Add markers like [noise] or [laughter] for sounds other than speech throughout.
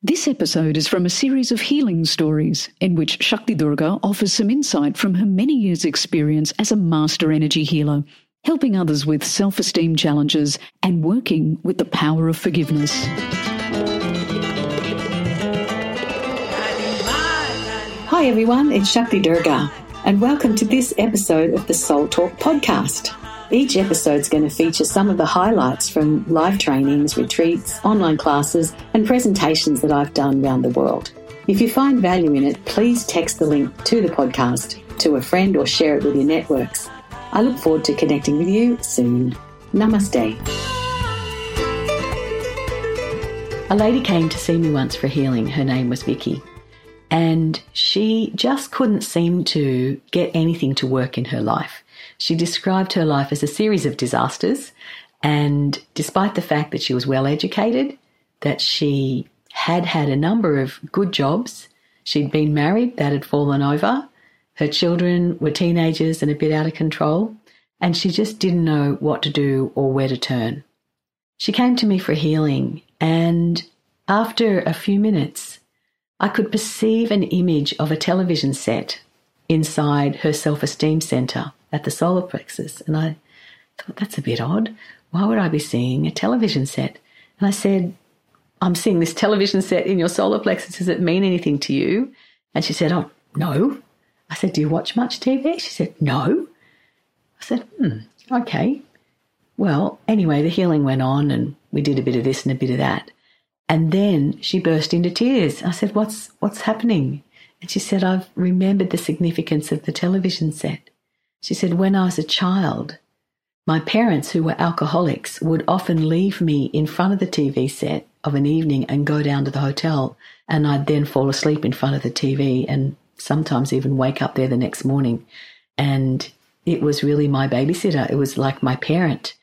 This episode is from a series of healing stories in which Shakti Durga offers some insight from her many years' experience as a master energy healer, helping others with self esteem challenges and working with the power of forgiveness. Hi everyone, it's Shakti Durga, and welcome to this episode of the Soul Talk podcast. Each episode is going to feature some of the highlights from live trainings, retreats, online classes, and presentations that I've done around the world. If you find value in it, please text the link to the podcast to a friend or share it with your networks. I look forward to connecting with you soon. Namaste. A lady came to see me once for healing. Her name was Vicky. And she just couldn't seem to get anything to work in her life. She described her life as a series of disasters, and despite the fact that she was well educated, that she had had a number of good jobs, she'd been married, that had fallen over, her children were teenagers and a bit out of control, and she just didn't know what to do or where to turn. She came to me for healing, and after a few minutes, I could perceive an image of a television set inside her self esteem center at the solar plexus. And I thought, that's a bit odd. Why would I be seeing a television set? And I said, I'm seeing this television set in your solar plexus. Does it mean anything to you? And she said, Oh, no. I said, Do you watch much TV? She said, No. I said, Hmm, okay. Well, anyway, the healing went on and we did a bit of this and a bit of that. And then she burst into tears. I said, What's what's happening? And she said, I've remembered the significance of the television set. She said, When I was a child, my parents, who were alcoholics, would often leave me in front of the TV set of an evening and go down to the hotel. And I'd then fall asleep in front of the TV and sometimes even wake up there the next morning. And it was really my babysitter. It was like my parent.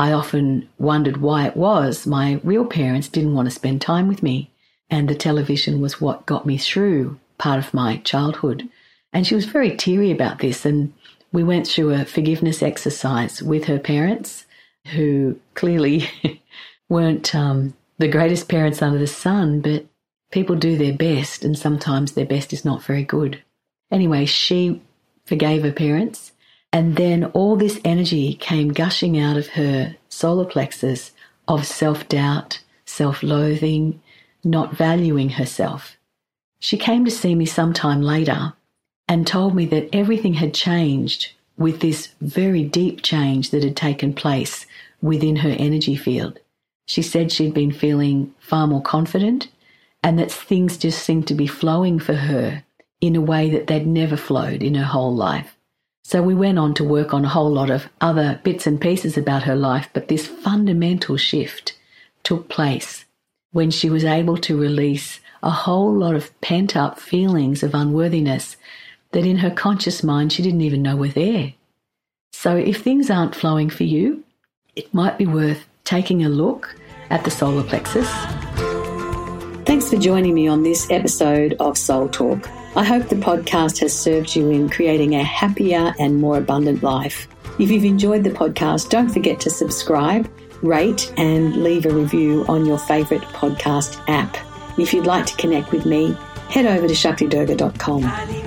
I often wondered why it was my real parents didn't want to spend time with me. And the television was what got me through part of my childhood. And she was very teary about this. And we went through a forgiveness exercise with her parents, who clearly [laughs] weren't um, the greatest parents under the sun, but people do their best, and sometimes their best is not very good. Anyway, she forgave her parents, and then all this energy came gushing out of her solar plexus of self doubt, self loathing, not valuing herself. She came to see me sometime later and told me that everything had changed with this very deep change that had taken place within her energy field. She said she'd been feeling far more confident and that things just seemed to be flowing for her in a way that they'd never flowed in her whole life. So we went on to work on a whole lot of other bits and pieces about her life, but this fundamental shift took place when she was able to release a whole lot of pent up feelings of unworthiness that in her conscious mind she didn't even know were there. So if things aren't flowing for you, it might be worth taking a look at the solar plexus. Thanks for joining me on this episode of Soul Talk. I hope the podcast has served you in creating a happier and more abundant life. If you've enjoyed the podcast, don't forget to subscribe, rate, and leave a review on your favourite podcast app. If you'd like to connect with me, head over to shaktidurga.com.